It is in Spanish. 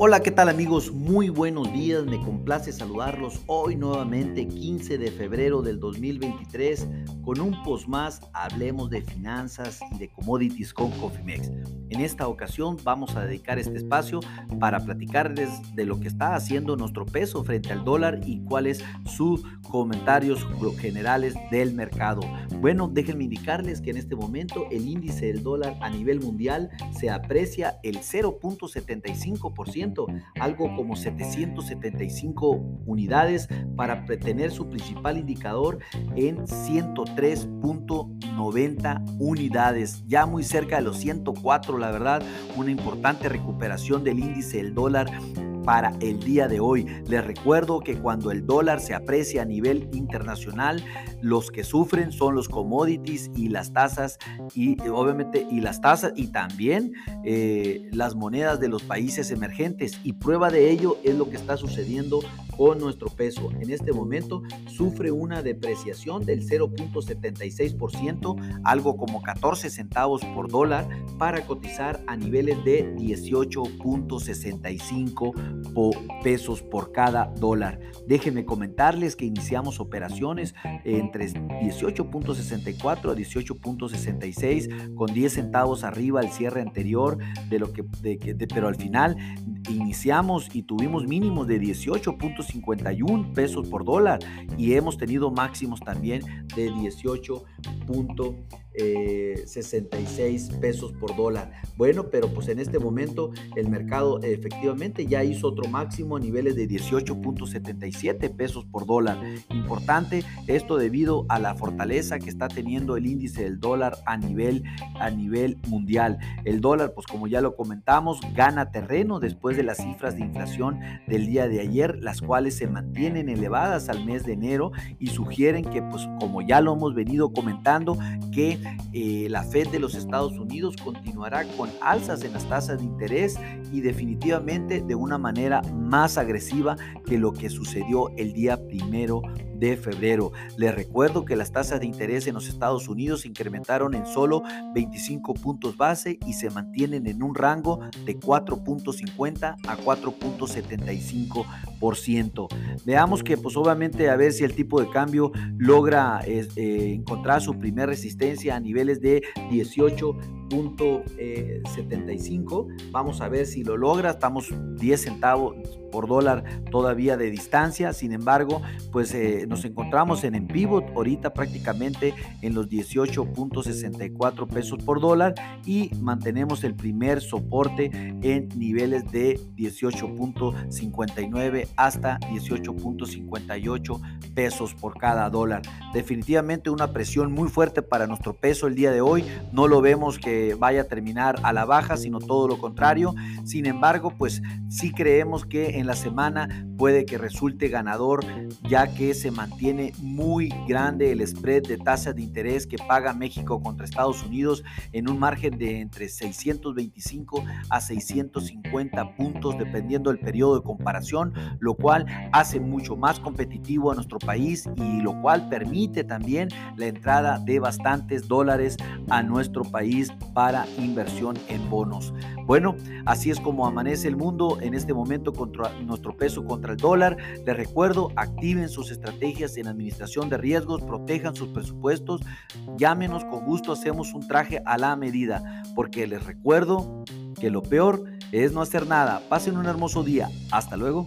Hola, ¿qué tal amigos? Muy buenos días, me complace saludarlos hoy nuevamente 15 de febrero del 2023 con un post más, hablemos de finanzas y de commodities con Cofimex. En esta ocasión vamos a dedicar este espacio para platicarles de lo que está haciendo nuestro peso frente al dólar y cuáles sus comentarios generales del mercado. Bueno, déjenme indicarles que en este momento el índice del dólar a nivel mundial se aprecia el 0.75% algo como 775 unidades para tener su principal indicador en 103.90 unidades, ya muy cerca de los 104, la verdad, una importante recuperación del índice del dólar para el día de hoy. Les recuerdo que cuando el dólar se aprecia a nivel internacional, los que sufren son los commodities y las tasas y obviamente y las tasas y también eh, las monedas de los países emergentes y prueba de ello es lo que está sucediendo con nuestro peso. En este momento sufre una depreciación del 0.76%, algo como 14 centavos por dólar para cotizar a niveles de 18.65 pesos por cada dólar. Déjenme comentarles que iniciamos operaciones entre 18.64 a 18.66 con 10 centavos arriba al cierre anterior de lo que, pero al final iniciamos y tuvimos mínimos de 18.51 pesos por dólar y hemos tenido máximos también de 18. 66 eh, pesos por dólar. Bueno, pero pues en este momento el mercado efectivamente ya hizo otro máximo a niveles de 18.77 pesos por dólar. Importante esto debido a la fortaleza que está teniendo el índice del dólar a nivel, a nivel mundial. El dólar, pues como ya lo comentamos, gana terreno después de las cifras de inflación del día de ayer, las cuales se mantienen elevadas al mes de enero y sugieren que, pues como ya lo hemos venido comentando, que eh, la Fed de los Estados Unidos continuará con alzas en las tasas de interés y definitivamente de una manera más agresiva que lo que sucedió el día primero de febrero. Les recuerdo que las tasas de interés en los Estados Unidos incrementaron en solo 25 puntos base y se mantienen en un rango de 4.50 a 4.75%. Veamos que pues obviamente a ver si el tipo de cambio logra eh, encontrar su primer resistencia a niveles de 18.75. Vamos a ver si lo logra. Estamos 10 centavos por dólar todavía de distancia. Sin embargo, pues eh, nos encontramos en en pivot ahorita prácticamente en los 18.64 pesos por dólar y mantenemos el primer soporte en niveles de 18.59 hasta 18.58 pesos por cada dólar. Definitivamente una presión muy fuerte para nuestro peso el día de hoy. No lo vemos que vaya a terminar a la baja, sino todo lo contrario. Sin embargo, pues sí creemos que en la semana puede que resulte ganador ya que se mantiene muy grande el spread de tasa de interés que paga México contra Estados Unidos en un margen de entre 625 a 650 puntos dependiendo del periodo de comparación, lo cual hace mucho más competitivo a nuestro país y lo cual permite también la entrada de bastantes dólares a nuestro país para inversión en bonos. Bueno, así es como amanece el mundo en este momento contra nuestro peso contra el dólar. Les recuerdo, activen sus estrategias en administración de riesgos, protejan sus presupuestos, llámenos con gusto, hacemos un traje a la medida, porque les recuerdo que lo peor es no hacer nada. Pasen un hermoso día. Hasta luego.